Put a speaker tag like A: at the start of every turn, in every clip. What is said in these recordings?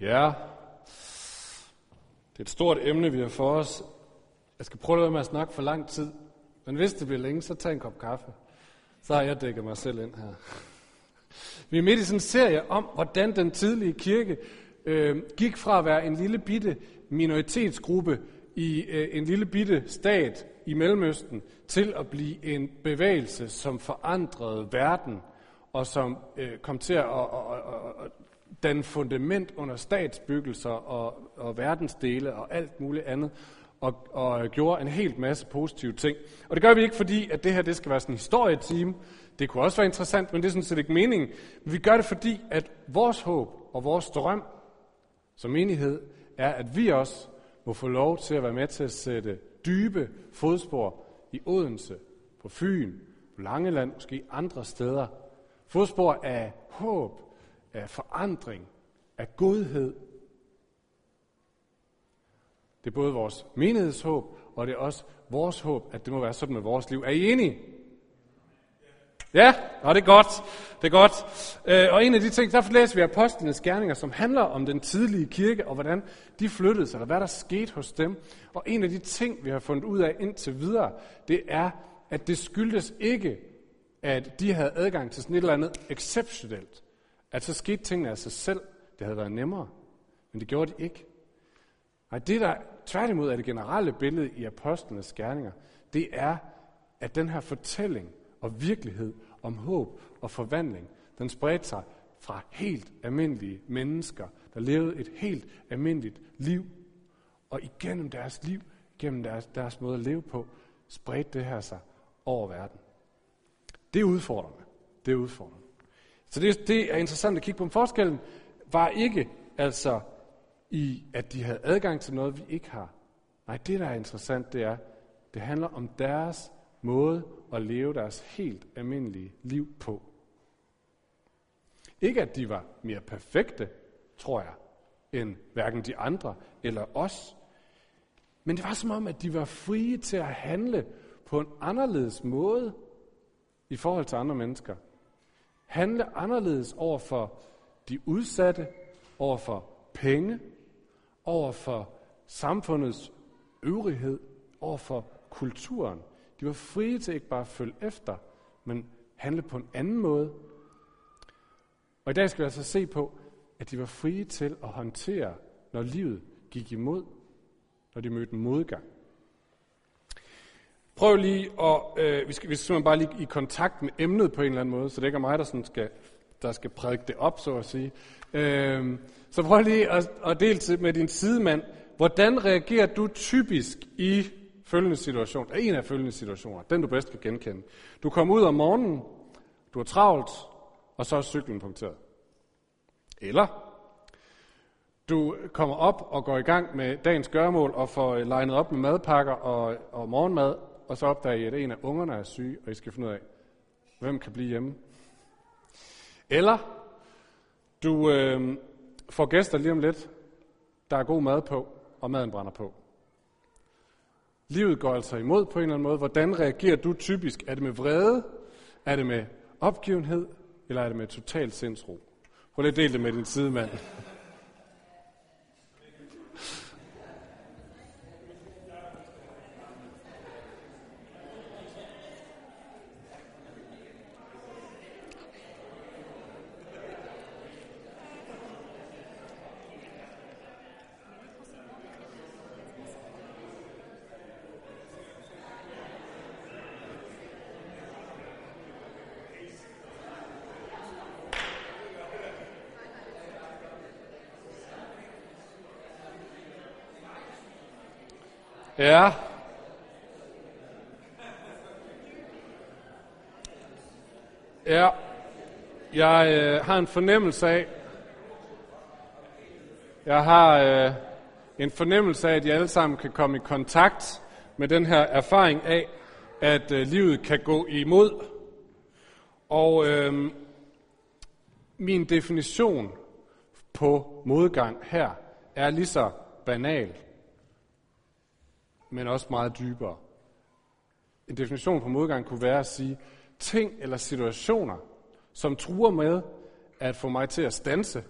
A: Ja, det er et stort emne, vi har for os. Jeg skal prøve at med at snakke for lang tid. Men hvis det bliver længe, så tag en kop kaffe. Så har jeg dækket mig selv ind her. Vi er midt i sådan en serie om, hvordan den tidlige kirke øh, gik fra at være en lille bitte minoritetsgruppe i øh, en lille bitte stat i Mellemøsten, til at blive en bevægelse, som forandrede verden, og som øh, kom til at, at, at, at danne fundament under statsbyggelser og, og verdensdele og alt muligt andet, og, og gjorde en helt masse positive ting. Og det gør vi ikke, fordi at det her det skal være sådan en historietime. Det kunne også være interessant, men det er sådan set ikke meningen. Men vi gør det, fordi at vores håb og vores drøm som enighed er, at vi også må få lov til at være med til at sætte dybe fodspor i Odense, på Fyn, på Langeland, måske andre steder. Fodspor af håb, af forandring, af godhed. Det er både vores menighedshåb, og det er også vores håb, at det må være sådan med vores liv. Er I enige? Ja, og det er godt. Det er godt. Øh, og en af de ting, derfor læser vi apostlenes gerninger, som handler om den tidlige kirke, og hvordan de flyttede sig, og hvad der skete hos dem. Og en af de ting, vi har fundet ud af indtil videre, det er, at det skyldtes ikke, at de havde adgang til sådan et eller andet exceptionelt. At så skete tingene af sig selv. Det havde været nemmere. Men det gjorde de ikke. Nej, det der tværtimod er det generelle billede i apostlenes gerninger, det er, at den her fortælling og virkelighed om håb og forvandling, den spredte sig fra helt almindelige mennesker, der levede et helt almindeligt liv. Og igennem deres liv, gennem deres, deres måde at leve på, spredte det her sig over verden. Det er udfordrende. Det er udfordrende. Så det, det er interessant at kigge på. Men forskellen var ikke altså i, at de havde adgang til noget, vi ikke har. Nej, det der er interessant, det er, det handler om deres måde at leve deres helt almindelige liv på. Ikke at de var mere perfekte, tror jeg, end hverken de andre eller os. Men det var som om, at de var frie til at handle på en anderledes måde i forhold til andre mennesker. Handle anderledes over for de udsatte, over for penge, over for samfundets øvrighed, over for kulturen. De var frie til ikke bare at følge efter, men handle på en anden måde. Og i dag skal vi altså se på, at de var frie til at håndtere, når livet gik imod, når de mødte modgang. Prøv lige at, øh, vi, skal, vi skal simpelthen bare lige i kontakt med emnet på en eller anden måde, så det ikke er mig, der, sådan skal, der skal prædike det op, så at sige. Øh, så prøv lige at, at dele med din sidemand, hvordan reagerer du typisk i følgende situation, en af følgende situationer, den du bedst kan genkende. Du kommer ud om morgenen, du er travlt, og så er cyklen punkteret. Eller du kommer op og går i gang med dagens gørmål og får øh, legnet op med madpakker og, og morgenmad, og så opdager I, at en af ungerne er syg, og I skal finde ud af, hvem kan blive hjemme. Eller du øh, får gæster lige om lidt, der er god mad på, og maden brænder på. Livet går altså imod på en eller anden måde. Hvordan reagerer du typisk? Er det med vrede? Er det med opgivenhed? Eller er det med total sindsro? Prøv lige at dele det med din sidemand. Ja. Ja. Jeg øh, har en fornemmelse af, jeg har øh, en fornemmelse af, at I alle sammen kan komme i kontakt med den her erfaring af, at øh, livet kan gå imod. Og øh, min definition på modgang her er lige så banal men også meget dybere. En definition på modgang kunne være at sige, ting eller situationer, som truer med at få mig til at stanse,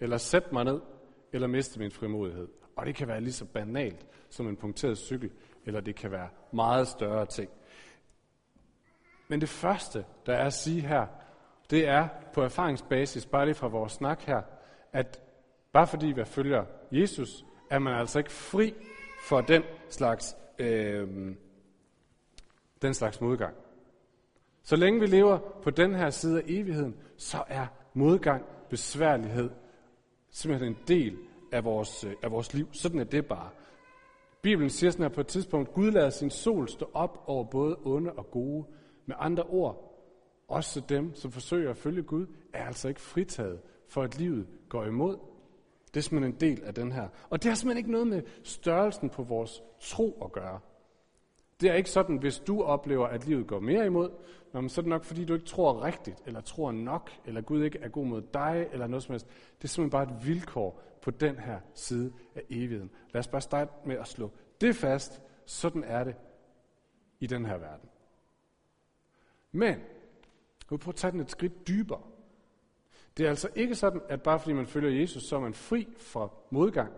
A: eller sætte mig ned, eller miste min frimodighed. Og det kan være lige så banalt som en punkteret cykel, eller det kan være meget større ting. Men det første, der er at sige her, det er på erfaringsbasis, bare lige fra vores snak her, at bare fordi vi følger Jesus, er man altså ikke fri for den slags, øh, den slags modgang. Så længe vi lever på den her side af evigheden, så er modgang, besværlighed, simpelthen en del af vores, øh, af vores liv. Sådan er det bare. Bibelen siger sådan her på et tidspunkt, Gud lader sin sol stå op over både onde og gode. Med andre ord, også dem, som forsøger at følge Gud, er altså ikke fritaget for, at livet går imod. Det er simpelthen en del af den her. Og det har simpelthen ikke noget med størrelsen på vores tro at gøre. Det er ikke sådan, hvis du oplever, at livet går mere imod, men så er det nok, fordi du ikke tror rigtigt, eller tror nok, eller Gud ikke er god mod dig, eller noget som helst. Det er simpelthen bare et vilkår på den her side af evigheden. Lad os bare starte med at slå det fast. Sådan er det i den her verden. Men, vi prøver at tage den et skridt dybere. Det er altså ikke sådan, at bare fordi man følger Jesus, så er man fri fra modgang.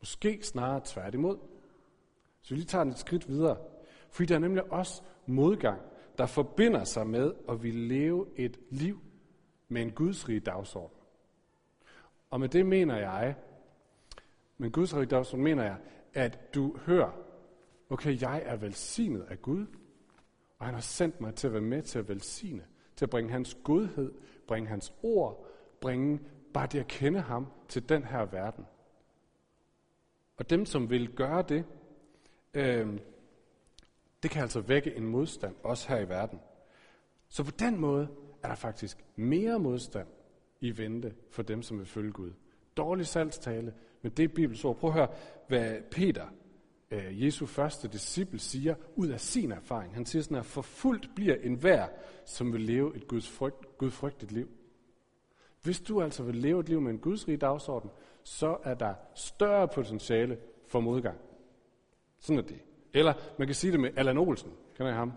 A: Måske snarere tværtimod. Så vi lige tager den et skridt videre. Fordi der er nemlig også modgang, der forbinder sig med at vi leve et liv med en gudsrig dagsorden. Og med det mener jeg, med gudsrig dagsorden mener jeg, at du hører, okay, jeg er velsignet af Gud, og han har sendt mig til at være med til at velsigne, til at bringe hans godhed, bringe hans ord, bringe bare det at kende ham til den her verden. Og dem, som vil gøre det, øh, det kan altså vække en modstand, også her i verden. Så på den måde er der faktisk mere modstand i vente for dem, som vil følge Gud. Dårlig salgstale, men det er Bibels ord. Prøv at høre, hvad Peter, øh, Jesu første disciple, siger ud af sin erfaring. Han siger sådan her, forfuldt bliver enhver, som vil leve et Guds frygt, gudfrygtigt liv. Hvis du altså vil leve et liv med en gudsrig dagsorden, så er der større potentiale for modgang. Sådan er det. Eller man kan sige det med Allan Olsen, kender I ham?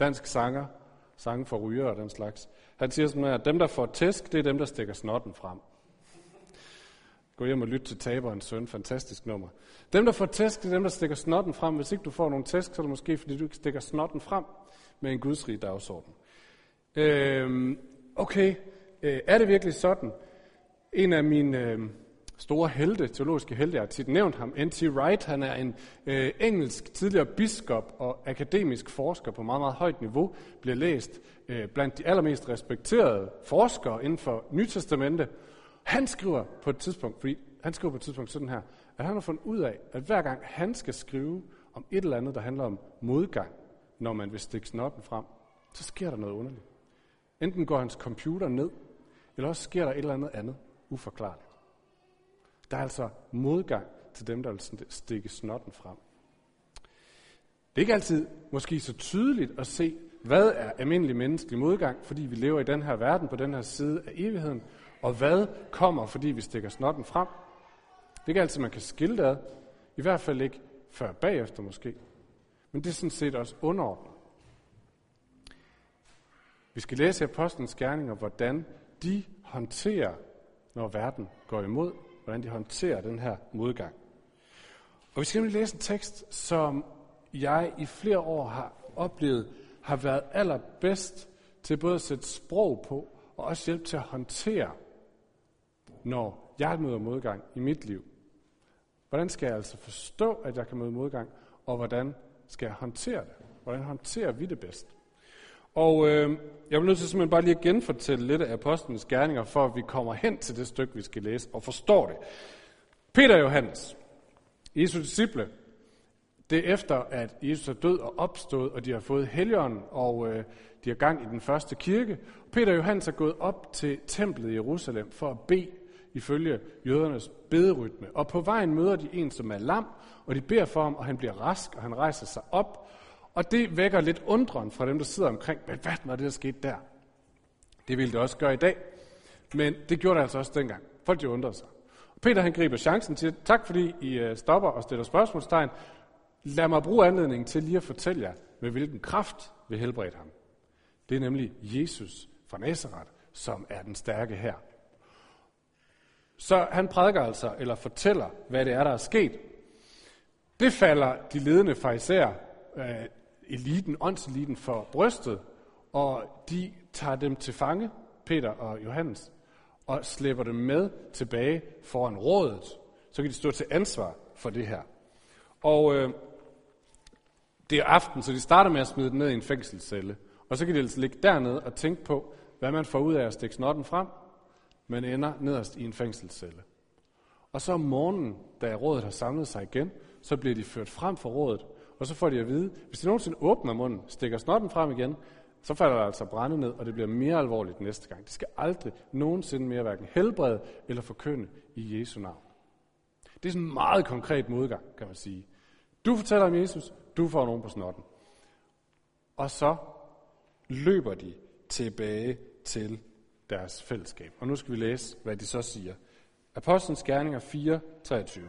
A: Dansk sanger, sange for ryger og den slags. Han siger sådan her, at dem, der får tæsk, det er dem, der stikker snotten frem. Gå hjem og lyt til Taberens søn, fantastisk nummer. Dem, der får tæsk, det er dem, der stikker snotten frem. Hvis ikke du får nogen tæsk, så er det måske, fordi du ikke stikker snotten frem med en gudsrig dagsorden. Øhm, okay, øh, er det virkelig sådan? En af mine øh, store helte, teologiske helte, jeg har tit nævnt ham, N.T. Wright, han er en øh, engelsk tidligere biskop og akademisk forsker på meget, meget højt niveau, bliver læst øh, blandt de allermest respekterede forskere inden for Nytestamente. Han skriver på et tidspunkt, fordi han skriver på et tidspunkt sådan her, at han har fundet ud af, at hver gang han skal skrive om et eller andet, der handler om modgang, når man vil stikke snoppen frem, så sker der noget underligt. Enten går hans computer ned, eller også sker der et eller andet andet uforklarligt. Der er altså modgang til dem, der vil stikke snotten frem. Det er ikke altid måske så tydeligt at se, hvad er almindelig menneskelig modgang, fordi vi lever i den her verden, på den her side af evigheden, og hvad kommer, fordi vi stikker snotten frem. Det er ikke altid, man kan skille det ad. I hvert fald ikke før bagefter måske. Men det er sådan set også underordnet. Vi skal læse apostlenes gerninger, hvordan de håndterer, når verden går imod, hvordan de håndterer den her modgang. Og vi skal nemlig læse en tekst, som jeg i flere år har oplevet, har været allerbedst til både at sætte sprog på, og også hjælpe til at håndtere, når jeg møder modgang i mit liv. Hvordan skal jeg altså forstå, at jeg kan møde modgang, og hvordan skal jeg håndtere det? Hvordan håndterer vi det bedst? Og øh, jeg vil nødt til simpelthen bare lige at genfortælle lidt af apostlenes gerninger, for at vi kommer hen til det stykke, vi skal læse, og forstår det. Peter og Johannes, Jesu disciple, det er efter, at Jesus er død og opstået, og de har fået helgen, og øh, de har gang i den første kirke. Peter og Johannes er gået op til templet i Jerusalem for at bede ifølge jødernes bederytme. Og på vejen møder de en, som er lam, og de beder for ham, og han bliver rask, og han rejser sig op, og det vækker lidt undren fra dem, der sidder omkring. Men hvad var det, der skete der? Det ville det også gøre i dag. Men det gjorde det altså også dengang. Folk de undrede sig. Peter han griber chancen til, tak fordi I øh, stopper og stiller spørgsmålstegn. Lad mig bruge anledningen til lige at fortælle jer, med hvilken kraft vi helbredte ham. Det er nemlig Jesus fra Nazareth, som er den stærke her. Så han prædiker altså, eller fortæller, hvad det er, der er sket. Det falder de ledende fariserer, øh, eliten, åndseliten for brystet, og de tager dem til fange, Peter og Johannes, og slæber dem med tilbage foran rådet. Så kan de stå til ansvar for det her. Og øh, det er aften, så de starter med at smide dem ned i en fængselscelle. Og så kan de altså ligge dernede og tænke på, hvad man får ud af at stikke snotten frem, men ender nederst i en fængselscelle. Og så om morgenen, da rådet har samlet sig igen, så bliver de ført frem for rådet, og så får de at vide, hvis de nogensinde åbner munden, stikker snotten frem igen, så falder der altså brænde ned, og det bliver mere alvorligt næste gang. Det skal aldrig nogensinde mere hverken helbrede eller forkynde i Jesu navn. Det er sådan en meget konkret modgang, kan man sige. Du fortæller om Jesus, du får nogen på snotten. Og så løber de tilbage til deres fællesskab. Og nu skal vi læse, hvad de så siger. Apostlenes Gerninger 4, 23.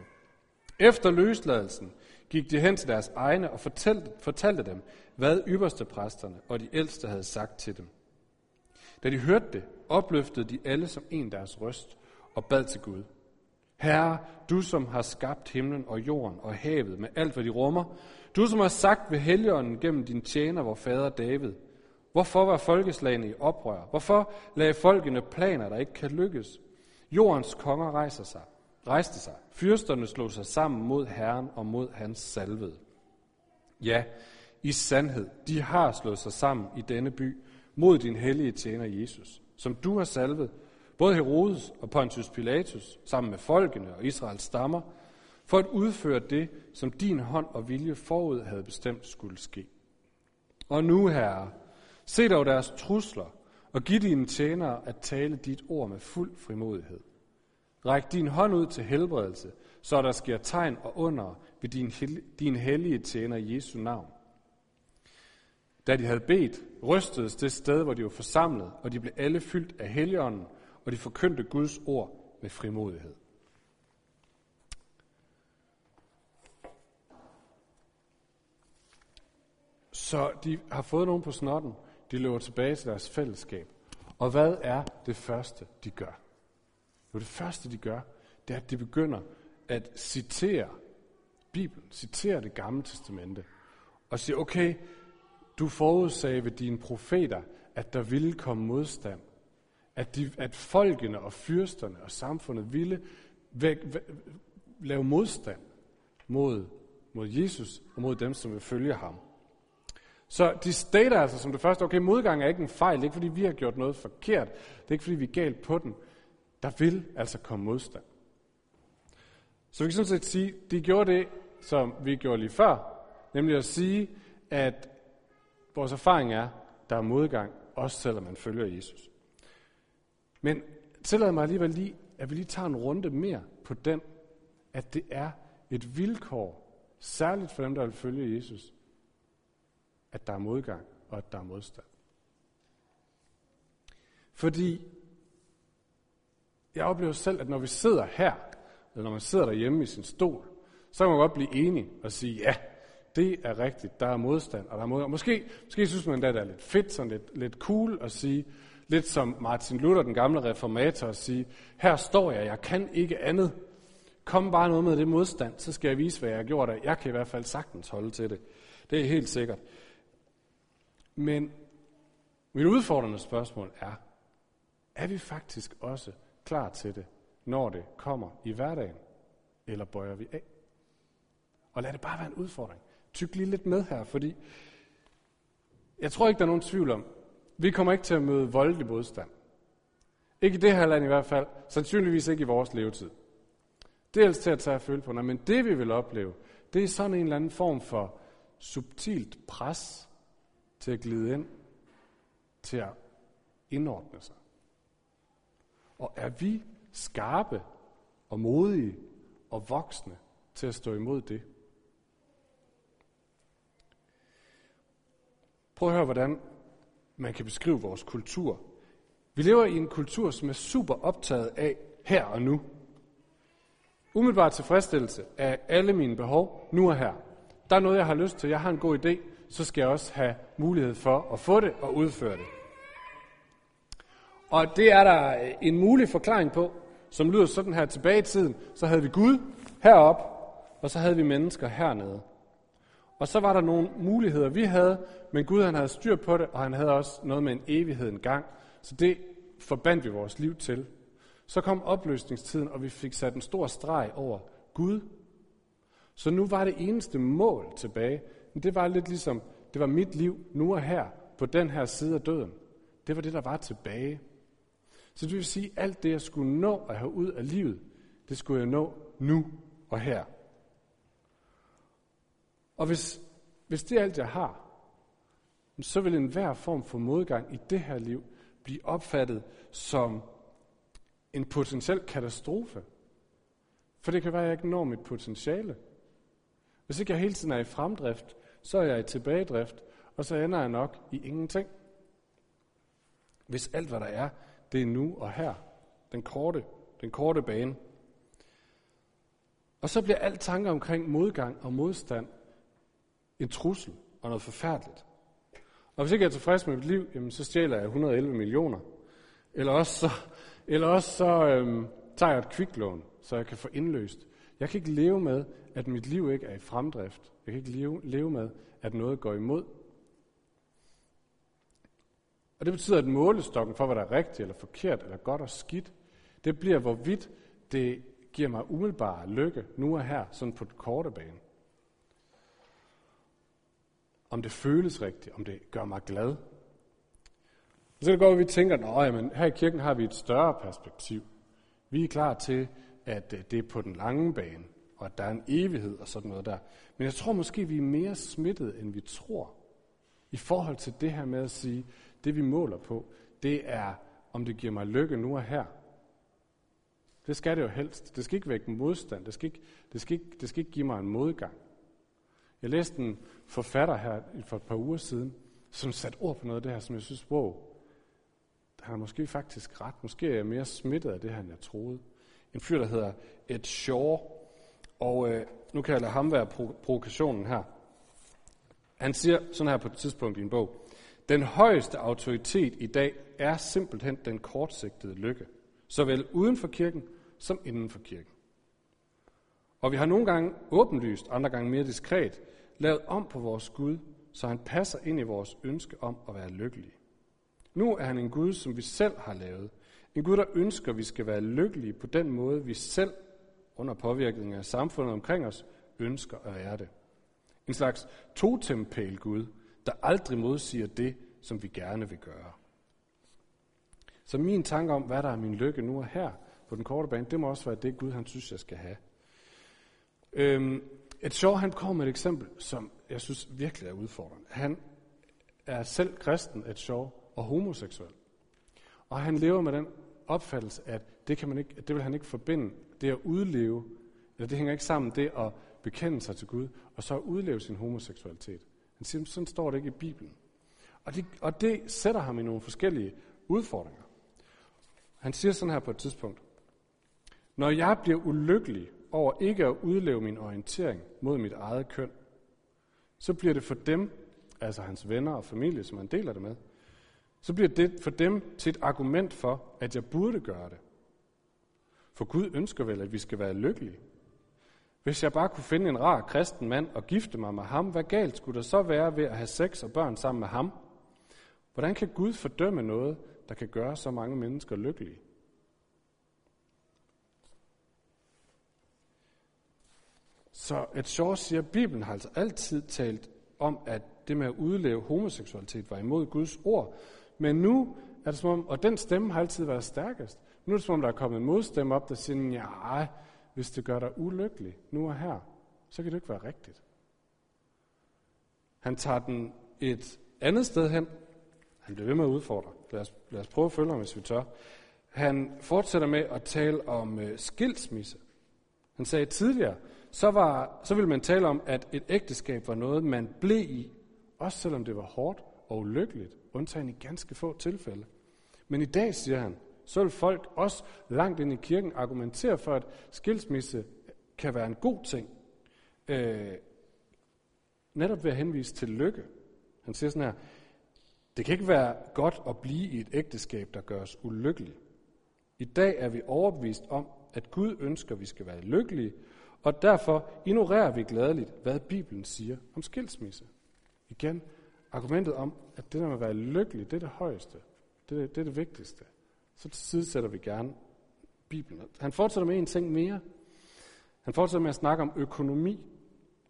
A: Efter løsladelsen gik de hen til deres egne og fortalte, fortalte dem, hvad ypperste præsterne og de ældste havde sagt til dem. Da de hørte det, opløftede de alle som en deres røst og bad til Gud. Herre, du som har skabt himlen og jorden og havet med alt, hvad de rummer, du som har sagt ved helligånden gennem din tjener, vor fader David, hvorfor var folkeslagene i oprør? Hvorfor lagde folkene planer, der ikke kan lykkes? Jordens konger rejser sig, rejste sig. Fyrsterne slog sig sammen mod Herren og mod hans salvede. Ja, i sandhed, de har slået sig sammen i denne by mod din hellige tjener Jesus, som du har salvet, både Herodes og Pontius Pilatus, sammen med folkene og Israels stammer, for at udføre det, som din hånd og vilje forud havde bestemt skulle ske. Og nu, Herre, se dog deres trusler, og giv dine tjenere at tale dit ord med fuld frimodighed. Ræk din hånd ud til helbredelse, så der sker tegn og under ved din, din hellige tjener Jesu navn. Da de havde bedt, rystedes det sted, hvor de var forsamlet, og de blev alle fyldt af helligånden, og de forkyndte Guds ord med frimodighed. Så de har fået nogen på snotten, de løber tilbage til deres fællesskab. Og hvad er det første, de gør? Jo, det første, de gør, det er, at de begynder at citere Bibelen, citere det gamle testamente, og siger, okay, du forudsagde ved dine profeter, at der ville komme modstand. At, de, at folkene og fyrsterne og samfundet ville væk, væk, lave modstand mod, mod Jesus og mod dem, som vil følge ham. Så de stater altså som det første, okay, modgang er ikke en fejl, det er ikke fordi vi har gjort noget forkert, det er ikke fordi vi er galt på den. Der vil altså komme modstand. Så vi kan sådan set sige, de gjorde det, som vi gjorde lige før, nemlig at sige, at vores erfaring er, der er modgang, også selvom man følger Jesus. Men tillad mig alligevel lige, at vi lige tager en runde mere på den, at det er et vilkår, særligt for dem, der vil følge Jesus, at der er modgang og at der er modstand. Fordi jeg oplever selv, at når vi sidder her, eller når man sidder derhjemme i sin stol, så kan man godt blive enig og sige, ja, det er rigtigt, der er modstand, og der er modstand. Måske, måske synes man, da, det er lidt fedt, sådan lidt, lidt cool at sige, lidt som Martin Luther, den gamle reformator, at sige, her står jeg, jeg kan ikke andet. Kom bare noget med det modstand, så skal jeg vise, hvad jeg har gjort. Jeg kan i hvert fald sagtens holde til det. Det er helt sikkert. Men mit udfordrende spørgsmål er, er vi faktisk også klar til det, når det kommer i hverdagen? Eller bøjer vi af? Og lad det bare være en udfordring. Tyk lige lidt med her, fordi jeg tror ikke, der er nogen tvivl om, vi kommer ikke til at møde voldelig modstand. Ikke i det her land i hvert fald. Sandsynligvis ikke i vores levetid. Dels til at tage at føle på. men det vi vil opleve, det er sådan en eller anden form for subtilt pres til at glide ind, til at indordne sig. Og er vi skarpe og modige og voksne til at stå imod det? Prøv at høre, hvordan man kan beskrive vores kultur. Vi lever i en kultur, som er super optaget af her og nu. Umiddelbart tilfredsstillelse af alle mine behov, nu og her. Der er noget, jeg har lyst til, jeg har en god idé, så skal jeg også have mulighed for at få det og udføre det. Og det er der en mulig forklaring på, som lyder sådan her tilbage i tiden. Så havde vi Gud herop, og så havde vi mennesker hernede. Og så var der nogle muligheder, vi havde, men Gud han havde styr på det, og han havde også noget med en evighed en gang. Så det forbandt vi vores liv til. Så kom opløsningstiden, og vi fik sat en stor streg over Gud. Så nu var det eneste mål tilbage, men det var lidt ligesom, det var mit liv nu og her, på den her side af døden. Det var det, der var tilbage. Så det vil sige, at alt det, jeg skulle nå at have ud af livet, det skulle jeg nå nu og her. Og hvis, hvis det er alt, jeg har, så vil enhver form for modgang i det her liv blive opfattet som en potentiel katastrofe. For det kan være, at jeg ikke når mit potentiale. Hvis ikke jeg hele tiden er i fremdrift, så er jeg i tilbagedrift, og så ender jeg nok i ingenting. Hvis alt, hvad der er, det er nu og her. Den korte, den korte bane. Og så bliver alt tanker omkring modgang og modstand en trussel og noget forfærdeligt. Og hvis ikke jeg er tilfreds med mit liv, jamen, så stjæler jeg 111 millioner. Eller også så, eller også så øhm, tager jeg et kviklån, så jeg kan få indløst. Jeg kan ikke leve med, at mit liv ikke er i fremdrift. Jeg kan ikke leve, leve med, at noget går imod. Og det betyder, at målestokken for, hvad der er rigtigt eller forkert, eller godt og skidt, det bliver, hvorvidt det giver mig umiddelbar lykke nu og her, sådan på den korte bane. Om det føles rigtigt, om det gør mig glad. Så kan det godt, at vi tænker, at her i kirken har vi et større perspektiv. Vi er klar til, at øh, det er på den lange bane, og at der er en evighed og sådan noget der. Men jeg tror måske, vi er mere smittet, end vi tror, i forhold til det her med at sige, det vi måler på, det er, om det giver mig lykke nu og her. Det skal det jo helst. Det skal ikke vække modstand. Det skal ikke, det skal ikke, det skal ikke give mig en modgang. Jeg læste en forfatter her for et par uger siden, som satte ord på noget af det her, som jeg synes, wow, han har måske faktisk ret. Måske er jeg mere smittet af det her, end jeg troede. En fyr, der hedder Ed Shaw, og øh, nu kan jeg lade ham være provokationen her. Han siger sådan her på et tidspunkt i en bog, den højeste autoritet i dag er simpelthen den kortsigtede lykke, såvel uden for kirken som inden for kirken. Og vi har nogle gange åbenlyst, andre gange mere diskret, lavet om på vores Gud, så han passer ind i vores ønske om at være lykkelige. Nu er han en Gud, som vi selv har lavet. En Gud, der ønsker, at vi skal være lykkelige på den måde, vi selv, under påvirkning af samfundet omkring os, ønsker at være det. En slags totempæl Gud, der aldrig modsiger det, som vi gerne vil gøre. Så min tanke om, hvad der er min lykke nu og her på den korte bane, det må også være det, Gud han synes, jeg skal have. Øhm, et sjov, han kommer med et eksempel, som jeg synes virkelig er udfordrende. Han er selv kristen, et sjov, og homoseksuel. Og han lever med den opfattelse, at det, kan man ikke, det vil han ikke forbinde, det at udleve, eller det hænger ikke sammen, det at bekende sig til Gud, og så udleve sin homoseksualitet. Han siger, sådan står det ikke i Bibelen. Og det, og det sætter ham i nogle forskellige udfordringer. Han siger sådan her på et tidspunkt. Når jeg bliver ulykkelig over ikke at udleve min orientering mod mit eget køn, så bliver det for dem, altså hans venner og familie, som han deler det med, så bliver det for dem til et argument for, at jeg burde gøre det. For Gud ønsker vel, at vi skal være lykkelige. Hvis jeg bare kunne finde en rar kristen mand og gifte mig med ham, hvad galt skulle der så være ved at have sex og børn sammen med ham? Hvordan kan Gud fordømme noget, der kan gøre så mange mennesker lykkelige? Så et sjovt siger, at Bibelen har altså altid talt om, at det med at udleve homoseksualitet var imod Guds ord. Men nu er det som om, og den stemme har altid været stærkest. Nu er det som om, der er kommet en modstemme op, der siger, ja, hvis det gør dig ulykkelig nu og her, så kan det ikke være rigtigt. Han tager den et andet sted hen. Han bliver ved med at udfordre. Lad os, lad os prøve at følge ham, hvis vi tør. Han fortsætter med at tale om øh, skilsmisse. Han sagde tidligere, så, var, så ville man tale om, at et ægteskab var noget, man blev i, også selvom det var hårdt og ulykkeligt, undtagen i ganske få tilfælde. Men i dag, siger han, så vil folk også langt ind i kirken argumentere for, at skilsmisse kan være en god ting. Øh, netop ved at henvise til lykke. Han siger sådan her, det kan ikke være godt at blive i et ægteskab, der gør os ulykkelige. I dag er vi overbevist om, at Gud ønsker, at vi skal være lykkelige, og derfor ignorerer vi gladeligt, hvad Bibelen siger om skilsmisse. Igen, argumentet om, at det der med at være lykkelig, det er det højeste. Det er det, er det vigtigste. Så tilsidesætter vi gerne Bibelen. Han fortsætter med en ting mere. Han fortsætter med at snakke om økonomi.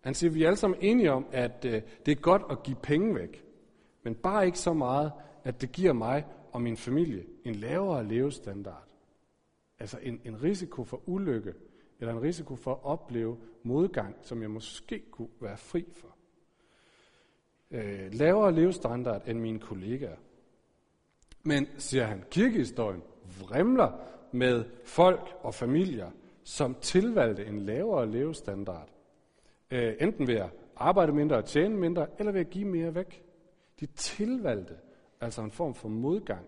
A: Han siger, at vi er alle sammen enige om, at øh, det er godt at give penge væk. Men bare ikke så meget, at det giver mig og min familie en lavere levestandard. Altså en, en risiko for ulykke, eller en risiko for at opleve modgang, som jeg måske kunne være fri for. Øh, lavere levestandard end mine kollegaer. Men, siger han, kirkehistorien vrimler med folk og familier, som tilvalgte en lavere levestandard. Øh, enten ved at arbejde mindre og tjene mindre, eller ved at give mere væk. De tilvalgte altså en form for modgang,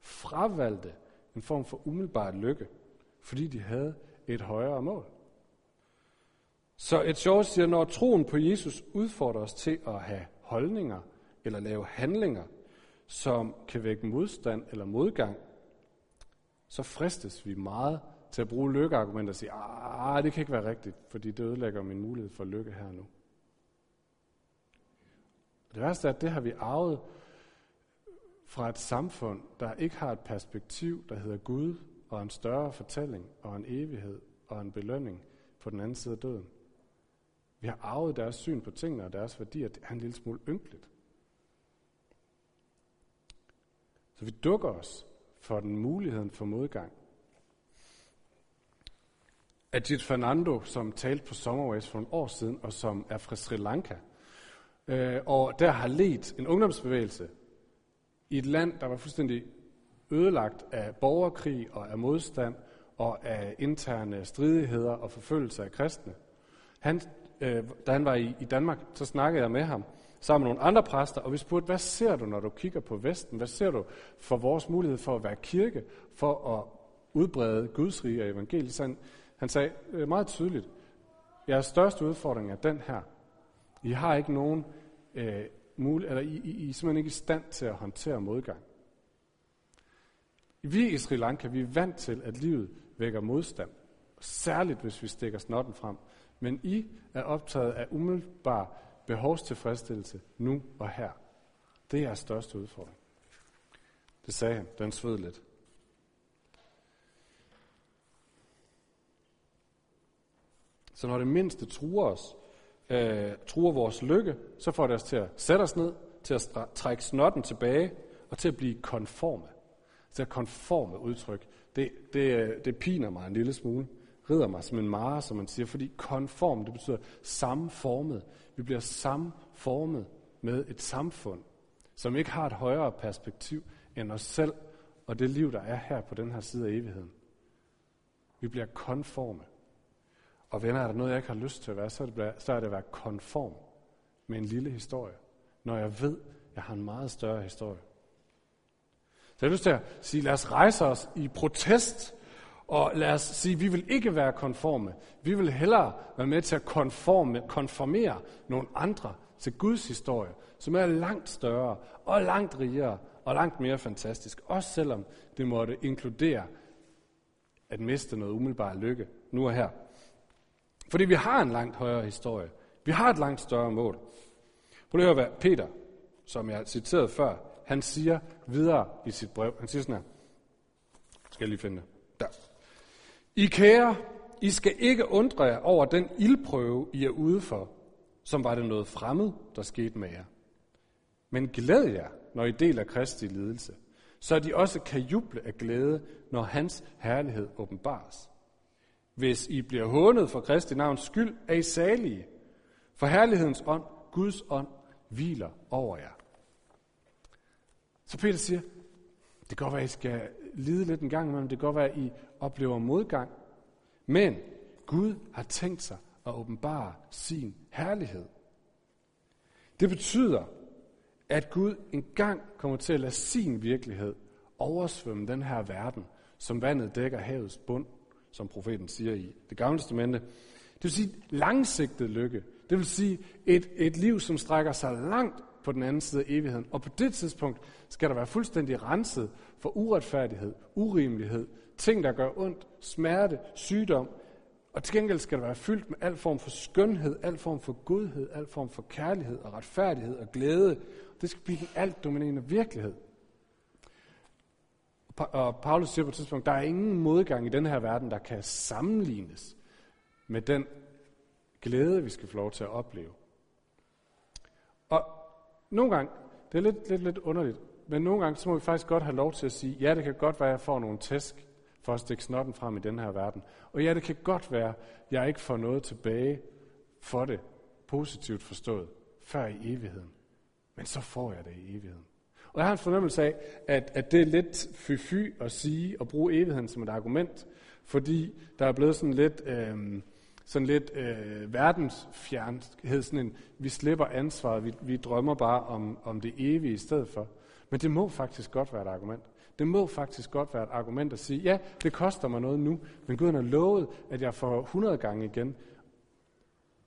A: fravalgte en form for umiddelbar lykke, fordi de havde et højere mål. Så et sjovt siger, når troen på Jesus udfordrer os til at have holdninger eller lave handlinger, som kan vække modstand eller modgang, så fristes vi meget til at bruge lykkeargumenter og sige, ah, det kan ikke være rigtigt, fordi det ødelægger min mulighed for lykke her nu. Det værste er, at det har vi arvet fra et samfund, der ikke har et perspektiv, der hedder Gud, og en større fortælling, og en evighed, og en belønning på den anden side af døden. Vi har arvet deres syn på tingene og deres værdier. Det er en lille smule ynkeligt. Så vi dukker os for den muligheden for modgang. Ajit Fernando, som talte på Sommerways for en år siden, og som er fra Sri Lanka, øh, og der har ledt en ungdomsbevægelse i et land, der var fuldstændig ødelagt af borgerkrig og af modstand og af interne stridigheder og forfølgelse af kristne. Han, øh, da han var i, i Danmark, så snakkede jeg med ham sammen med nogle andre præster, og vi spurgte, hvad ser du, når du kigger på Vesten? Hvad ser du for vores mulighed for at være kirke, for at udbrede Guds rige og evangeliet? Så han, han sagde øh, meget tydeligt, jeres største udfordring er den her. I har ikke nogen øh, mulighed, eller I, I, I er simpelthen ikke i stand til at håndtere modgang. Vi i Sri Lanka, vi er vant til, at livet vækker modstand. Særligt, hvis vi stikker snotten frem. Men I er optaget af umiddelbar behovstilfredsstillelse nu og her. Det er jeres største udfordring. Det sagde han. Den sved lidt. Så når det mindste truer os, øh, truer vores lykke, så får det os til at sætte os ned, til at trække snotten tilbage og til at blive konforme. Så det konforme udtryk, det, det, øh, det piner mig en lille smule. Rider mig som en mare, som man siger, fordi konform, det betyder samformet. Vi bliver samformet med et samfund, som ikke har et højere perspektiv end os selv og det liv, der er her på den her side af evigheden. Vi bliver konforme. Og venner, er der noget, jeg ikke har lyst til at være, så er det, så er det at være konform med en lille historie, når jeg ved, at jeg har en meget større historie. Så jeg har lyst til at sige, lad os rejse os i protest, og lad os sige, at vi vil ikke være konforme. Vi vil hellere være med til at konforme, konformere nogle andre til Guds historie, som er langt større og langt rigere og langt mere fantastisk. Også selvom det måtte inkludere at miste noget umiddelbart lykke nu og her. Fordi vi har en langt højere historie. Vi har et langt større mål. Prøv lige at høre, hvad Peter, som jeg citerede før, han siger videre i sit brev. Han siger sådan her. Skal jeg lige finde det? Der. I kære, I skal ikke undre jer over den ildprøve, I er ude for, som var det noget fremmed, der skete med jer. Men glæd jer, når I deler Kristi lidelse, så de også kan juble af glæde, når hans herlighed åbenbares. Hvis I bliver hånet for Kristi navns skyld, er I salige, for herlighedens ånd, Guds ånd, hviler over jer. Så Peter siger, det kan godt være, at I skal lide lidt en gang men det kan godt være, at I oplever modgang. Men Gud har tænkt sig at åbenbare sin herlighed. Det betyder, at Gud engang kommer til at lade sin virkelighed oversvømme den her verden, som vandet dækker havets bund, som profeten siger i det gamle testamente. Det vil sige langsigtet lykke. Det vil sige et, et liv, som strækker sig langt på den anden side af evigheden. Og på det tidspunkt skal der være fuldstændig renset for uretfærdighed, urimelighed, ting, der gør ondt, smerte, sygdom, og til gengæld skal det være fyldt med al form for skønhed, al form for godhed, al form for kærlighed og retfærdighed og glæde. Det skal blive den alt dominerende virkelighed. Og Paulus siger på et tidspunkt, der er ingen modgang i den her verden, der kan sammenlignes med den glæde, vi skal få lov til at opleve. Og nogle gange, det er lidt, lidt, lidt underligt, men nogle gange, så må vi faktisk godt have lov til at sige, ja, det kan godt være, at jeg får nogle tæsk for at stikke snotten frem i den her verden. Og ja, det kan godt være, at jeg ikke får noget tilbage for det, positivt forstået, før i evigheden. Men så får jeg det i evigheden. Og jeg har en fornemmelse af, at, at det er lidt fy-fy at sige og bruge evigheden som et argument, fordi der er blevet sådan lidt, øh, sådan lidt øh, verdensfjernhed, sådan en, vi slipper ansvaret, vi, vi drømmer bare om, om det evige i stedet for. Men det må faktisk godt være et argument. Det må faktisk godt være et argument at sige, ja, det koster mig noget nu, men Gud har lovet, at jeg får 100 gange igen,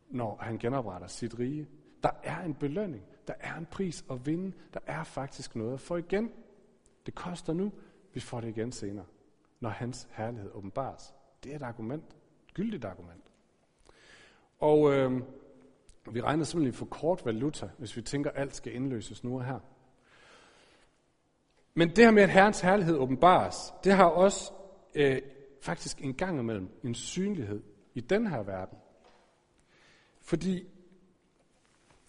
A: når han genopretter sit rige. Der er en belønning. Der er en pris at vinde. Der er faktisk noget at få igen. Det koster nu. Vi får det igen senere, når hans herlighed åbenbares. Det er et argument. Et gyldigt argument. Og øh, vi regner simpelthen for kort valuta, hvis vi tænker, at alt skal indløses nu og her. Men det her med, at Herrens herlighed åbenbares, det har også øh, faktisk en gang imellem en synlighed i den her verden. Fordi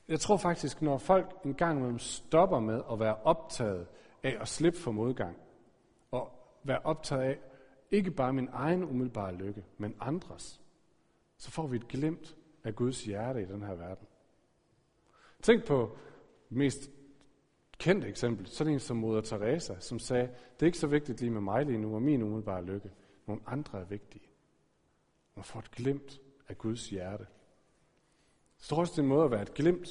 A: jeg tror faktisk, når folk en gang imellem stopper med at være optaget af at slippe for modgang, og være optaget af ikke bare min egen umiddelbare lykke, men andres, så får vi et glimt af Guds hjerte i den her verden. Tænk på mest kendt eksempel, sådan en som Moder Teresa, som sagde, det er ikke så vigtigt lige med mig lige nu, og min umiddelbare lykke. Nogle andre er vigtige. Man får et glimt af Guds hjerte. Så tror også, det er en måde at være et glimt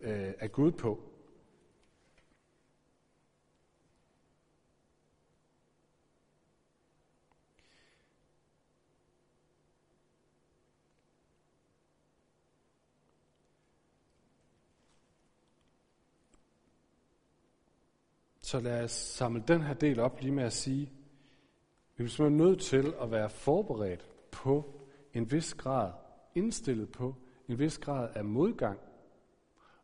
A: øh, af Gud på. Så lad os samle den her del op lige med at sige, vi er simpelthen nødt til at være forberedt på en vis grad, indstillet på en vis grad af modgang.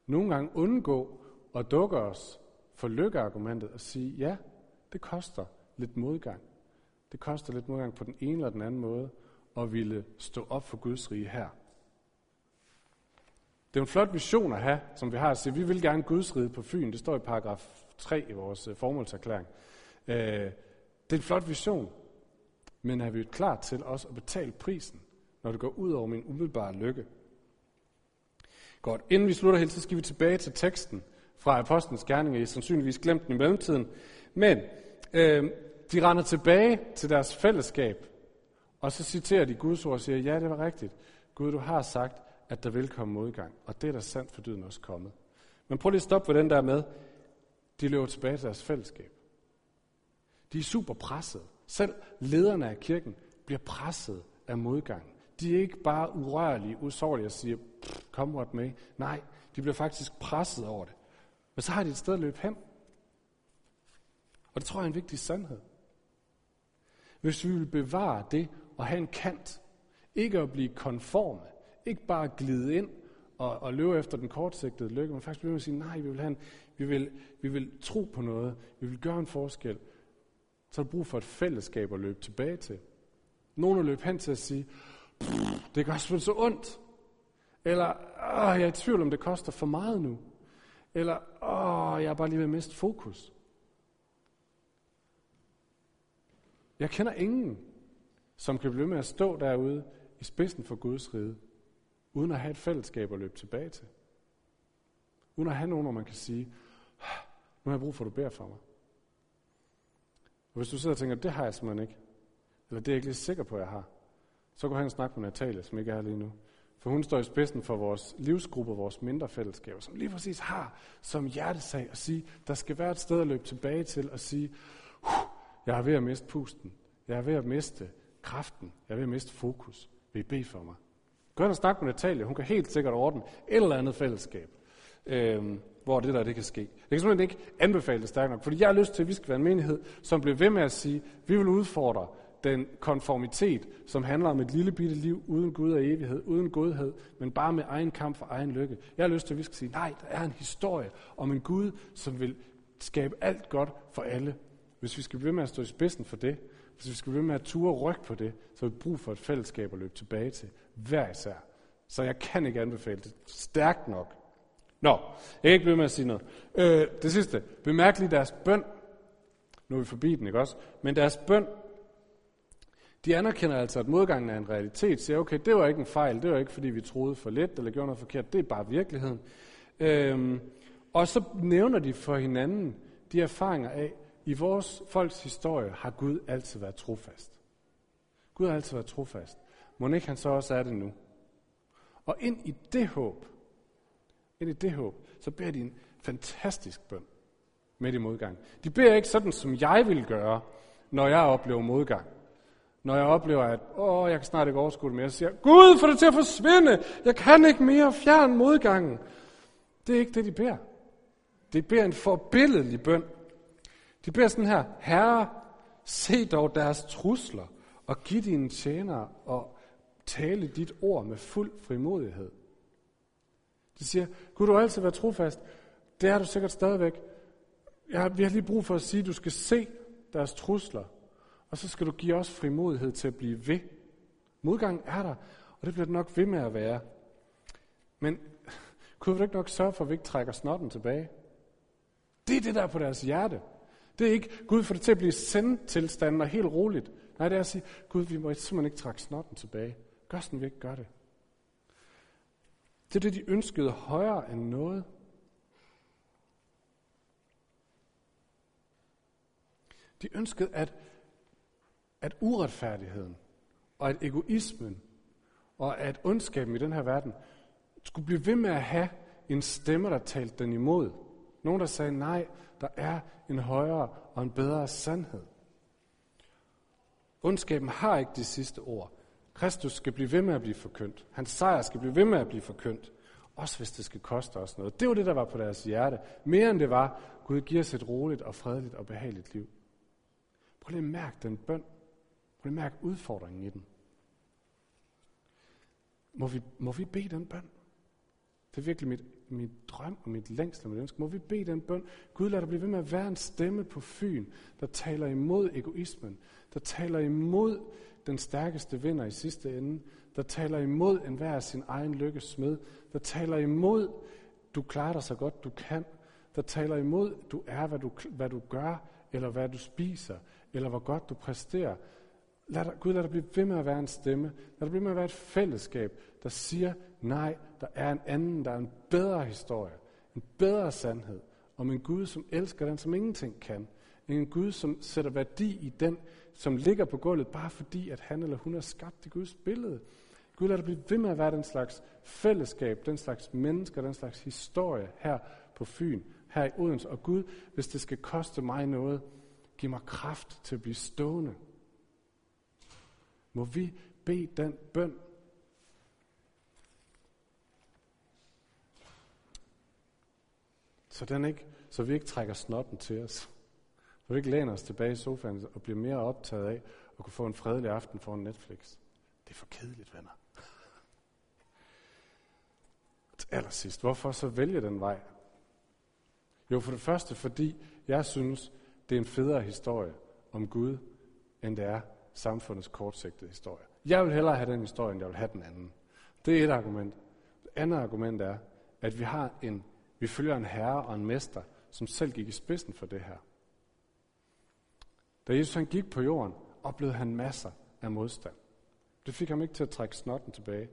A: Nogle gange undgå at dukke os for lykkeargumentet og sige, ja, det koster lidt modgang. Det koster lidt modgang på den ene eller den anden måde at ville stå op for Guds rige her. Det er en flot vision at have, som vi har at sige, vi vil gerne Guds rige på Fyn. Det står i paragraf 3 i vores øh, formålserklæring. Øh, det er en flot vision, men er vi klar til også at betale prisen, når det går ud over min umiddelbare lykke? Godt. Inden vi slutter helt, så skal vi tilbage til teksten fra Apostlenes Gerninger. I sandsynligvis glemt den i mellemtiden. Men øh, de render tilbage til deres fællesskab, og så citerer de Guds ord og siger, ja, det var rigtigt. Gud, du har sagt, at der vil komme modgang, og det er der sandt for dyden også kommet. Men prøv lige at stoppe ved den der med, de løber tilbage til deres fællesskab. De er super presset. Selv lederne af kirken bliver presset af modgang. De er ikke bare urørlige, usårlige og siger, kom what med. Nej, de bliver faktisk presset over det. Men så har de et sted at løbe hen. Og det tror jeg er en vigtig sandhed. Hvis vi vil bevare det og have en kant, ikke at blive konforme, ikke bare glide ind og, og løbe efter den kortsigtede lykke, men faktisk bliver at sige, nej, vi vil, have en, vi, vil, vi vil tro på noget, vi vil gøre en forskel, så er der brug for et fællesskab at løbe tilbage til. Nogle løb hen til at sige, det gør simpelthen så ondt. Eller, Åh, jeg er i tvivl om, det koster for meget nu. Eller, åh, jeg er bare lige ved at miste fokus. Jeg kender ingen, som kan blive med at stå derude i spidsen for Guds rige, uden at have et fællesskab at løbe tilbage til. Uden at have nogen, hvor man kan sige, nu har jeg brug for, at du beder for mig. Og hvis du sidder og tænker, det har jeg simpelthen ikke, eller det er jeg ikke lige sikker på, at jeg har, så går hen og snak med Natalia, som ikke er her lige nu. For hun står i spidsen for vores livsgruppe, vores mindre fællesskaber, som lige præcis har som hjertesag at sige, der skal være et sted at løbe tilbage til og sige, jeg er ved at miste pusten, jeg er ved at miste kraften, jeg er ved at miste fokus. Vil I bede for mig? Gå hen og snak med Natalia, hun kan helt sikkert ordne et eller andet fællesskab, øh, hvor det der det kan ske. Det kan simpelthen ikke anbefale det stærkt nok, fordi jeg har lyst til, at vi skal være en menighed, som bliver ved med at sige, vi vil udfordre den konformitet, som handler om et lille bitte liv uden Gud og evighed, uden godhed, men bare med egen kamp for egen lykke. Jeg har lyst til, at vi skal sige, nej, der er en historie om en Gud, som vil skabe alt godt for alle. Hvis vi skal blive med at stå i spidsen for det, hvis vi skal blive med at ture ryg på det, så har vi brug for et fællesskab at løbe tilbage til, hver især. Så jeg kan ikke anbefale det stærkt nok. Nå, jeg kan ikke blive med at sige noget. Øh, det sidste. Bemærk lige deres bøn. Nu er vi forbi den, ikke også? Men deres bøn, de anerkender altså, at modgangen er en realitet. Siger, okay, det var ikke en fejl. Det var ikke, fordi vi troede for lidt eller gjorde noget forkert. Det er bare virkeligheden. Øhm, og så nævner de for hinanden de erfaringer af, i vores folks historie har Gud altid været trofast. Gud har altid været trofast. Må ikke han så også er det nu? Og ind i det håb, ind i det håb, så beder de en fantastisk bøn midt i modgang. De beder ikke sådan, som jeg vil gøre, når jeg oplever modgang. Når jeg oplever, at åh, jeg kan snart ikke overskue det mere, så siger Gud, få det til at forsvinde. Jeg kan ikke mere fjerne modgangen. Det er ikke det, de beder. De beder en forbilledelig bøn. De beder sådan her, Herre, se dog deres trusler, og giv dine tjenere og tale dit ord med fuld frimodighed. De siger, Gud, du har altid været trofast. Det er du sikkert stadigvæk. Ja, vi har lige brug for at sige, at du skal se deres trusler, og så skal du give os frimodighed til at blive ved. Modgang er der, og det bliver det nok ved med at være. Men kunne du ikke nok sørge for, at vi ikke trækker snotten tilbage? Det er det, der er på deres hjerte. Det er ikke, Gud, for det til at blive sendtilstanden og helt roligt. Nej, det er at sige, Gud, vi må simpelthen ikke trække snotten tilbage. Gør sådan, vi ikke gør det. Det er det, de ønskede højere end noget. De ønskede, at, at uretfærdigheden og at egoismen og at ondskaben i den her verden skulle blive ved med at have en stemme, der talte den imod. Nogen, der sagde, nej, der er en højere og en bedre sandhed. Ondskaben har ikke de sidste ord. Kristus skal blive ved med at blive forkyndt. Hans sejr skal blive ved med at blive forkyndt. Også hvis det skal koste os noget. Det var det, der var på deres hjerte. Mere end det var, Gud giver os et roligt og fredeligt og behageligt liv. Prøv lige at mærke den bøn. Prøv lige at mærke udfordringen i den. Må vi, må vi bede den bøn? Det er virkelig mit, mit drøm og mit længsel og mit ønske. Må vi bede den bøn? Gud, lad der blive ved med at være en stemme på Fyn, der taler imod egoismen, der taler imod den stærkeste vinder i sidste ende, der taler imod enhver sin egen lykkes smed, der taler imod, du klarer dig så godt du kan, der taler imod, du er, hvad du, hvad du gør, eller hvad du spiser, eller hvor godt du præsterer. Lad der, Gud, lad der blive ved med at være en stemme. Lad der blive med at være et fællesskab, der siger, nej, der er en anden, der er en bedre historie, en bedre sandhed, om en Gud, som elsker den, som ingenting kan. En Gud, som sætter værdi i den, som ligger på gulvet, bare fordi, at han eller hun er skabt i Guds billede. Gud lader det blive ved med at være den slags fællesskab, den slags mennesker, den slags historie her på Fyn, her i Odense. Og Gud, hvis det skal koste mig noget, giv mig kraft til at blive stående. Må vi bede den bøn. Så, den ikke, så vi ikke trækker snotten til os. Så vi ikke læner os tilbage i sofaen og bliver mere optaget af at kunne få en fredelig aften foran Netflix. Det er for kedeligt, venner. Til allersidst, hvorfor så vælge den vej? Jo, for det første, fordi jeg synes, det er en federe historie om Gud, end det er samfundets kortsigtede historie. Jeg vil hellere have den historie, end jeg vil have den anden. Det er et argument. Det andet argument er, at vi har en, vi følger en herre og en mester, som selv gik i spidsen for det her. Da Jesus han gik på jorden, oplevede han masser af modstand. Det fik ham ikke til at trække snotten tilbage.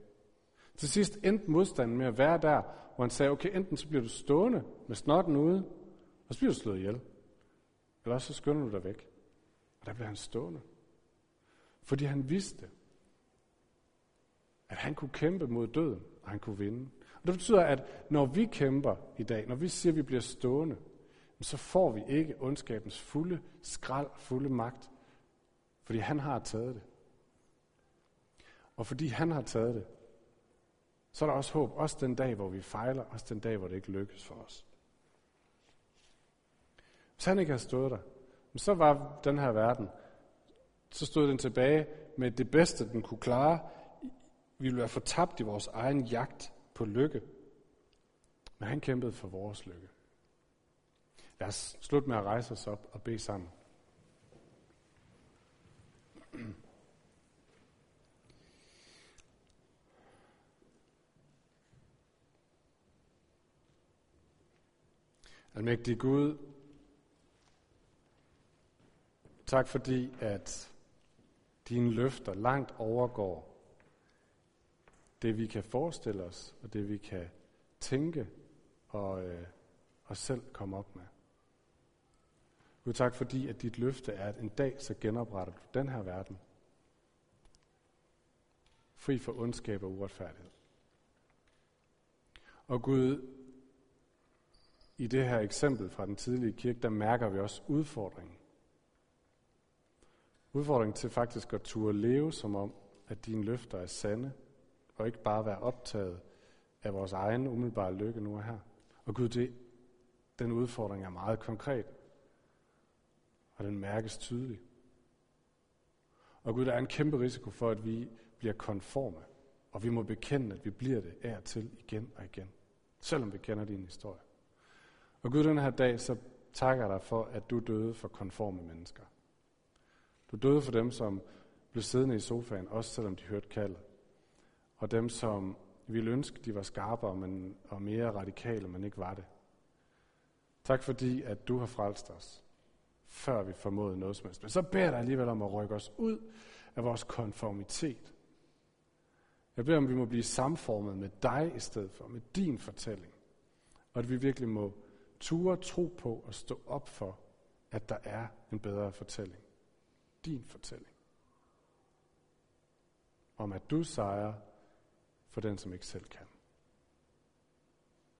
A: Til sidst endte modstanden med at være der, hvor han sagde, okay, enten så bliver du stående med snotten ude, og så bliver du slået ihjel. Eller også så skynder du dig væk. Og der blev han stående. Fordi han vidste, at han kunne kæmpe mod døden, og han kunne vinde. Og det betyder, at når vi kæmper i dag, når vi siger, at vi bliver stående, så får vi ikke ondskabens fulde skrald, fulde magt. Fordi han har taget det. Og fordi han har taget det, så er der også håb, også den dag, hvor vi fejler, også den dag, hvor det ikke lykkes for os. Hvis han ikke havde stået der, så var den her verden så stod den tilbage med det bedste, den kunne klare. Vi ville være fortabt i vores egen jagt på lykke. Men han kæmpede for vores lykke. Lad os slutte med at rejse os op og bede sammen. Almægtig Gud, tak fordi, at dine løfter langt overgår det, vi kan forestille os, og det, vi kan tænke og, øh, og selv komme op med. Gud, tak fordi, at dit løfte er, at en dag så genopretter du den her verden. Fri for ondskab og uretfærdighed. Og Gud, i det her eksempel fra den tidlige kirke, der mærker vi også udfordringen. Udfordringen til faktisk at turde leve som om, at dine løfter er sande, og ikke bare være optaget af vores egen umiddelbare lykke nu og her. Og Gud, det, den udfordring er meget konkret, og den mærkes tydeligt. Og Gud, der er en kæmpe risiko for, at vi bliver konforme, og vi må bekende, at vi bliver det af og til igen og igen, selvom vi kender din historie. Og Gud, den her dag, så takker jeg dig for, at du døde for konforme mennesker. Du døde for dem, som blev siddende i sofaen, også selvom de hørte kaldet. Og dem, som ville ønske, de var skarpere men, og mere radikale, men ikke var det. Tak fordi, at du har frelst os, før vi formåede noget som helst. Men så beder jeg dig alligevel om at rykke os ud af vores konformitet. Jeg beder om, at vi må blive samformet med dig i stedet for, med din fortælling. Og at vi virkelig må ture tro på og stå op for, at der er en bedre fortælling. Din fortælling. Om at du sejrer for den, som ikke selv kan.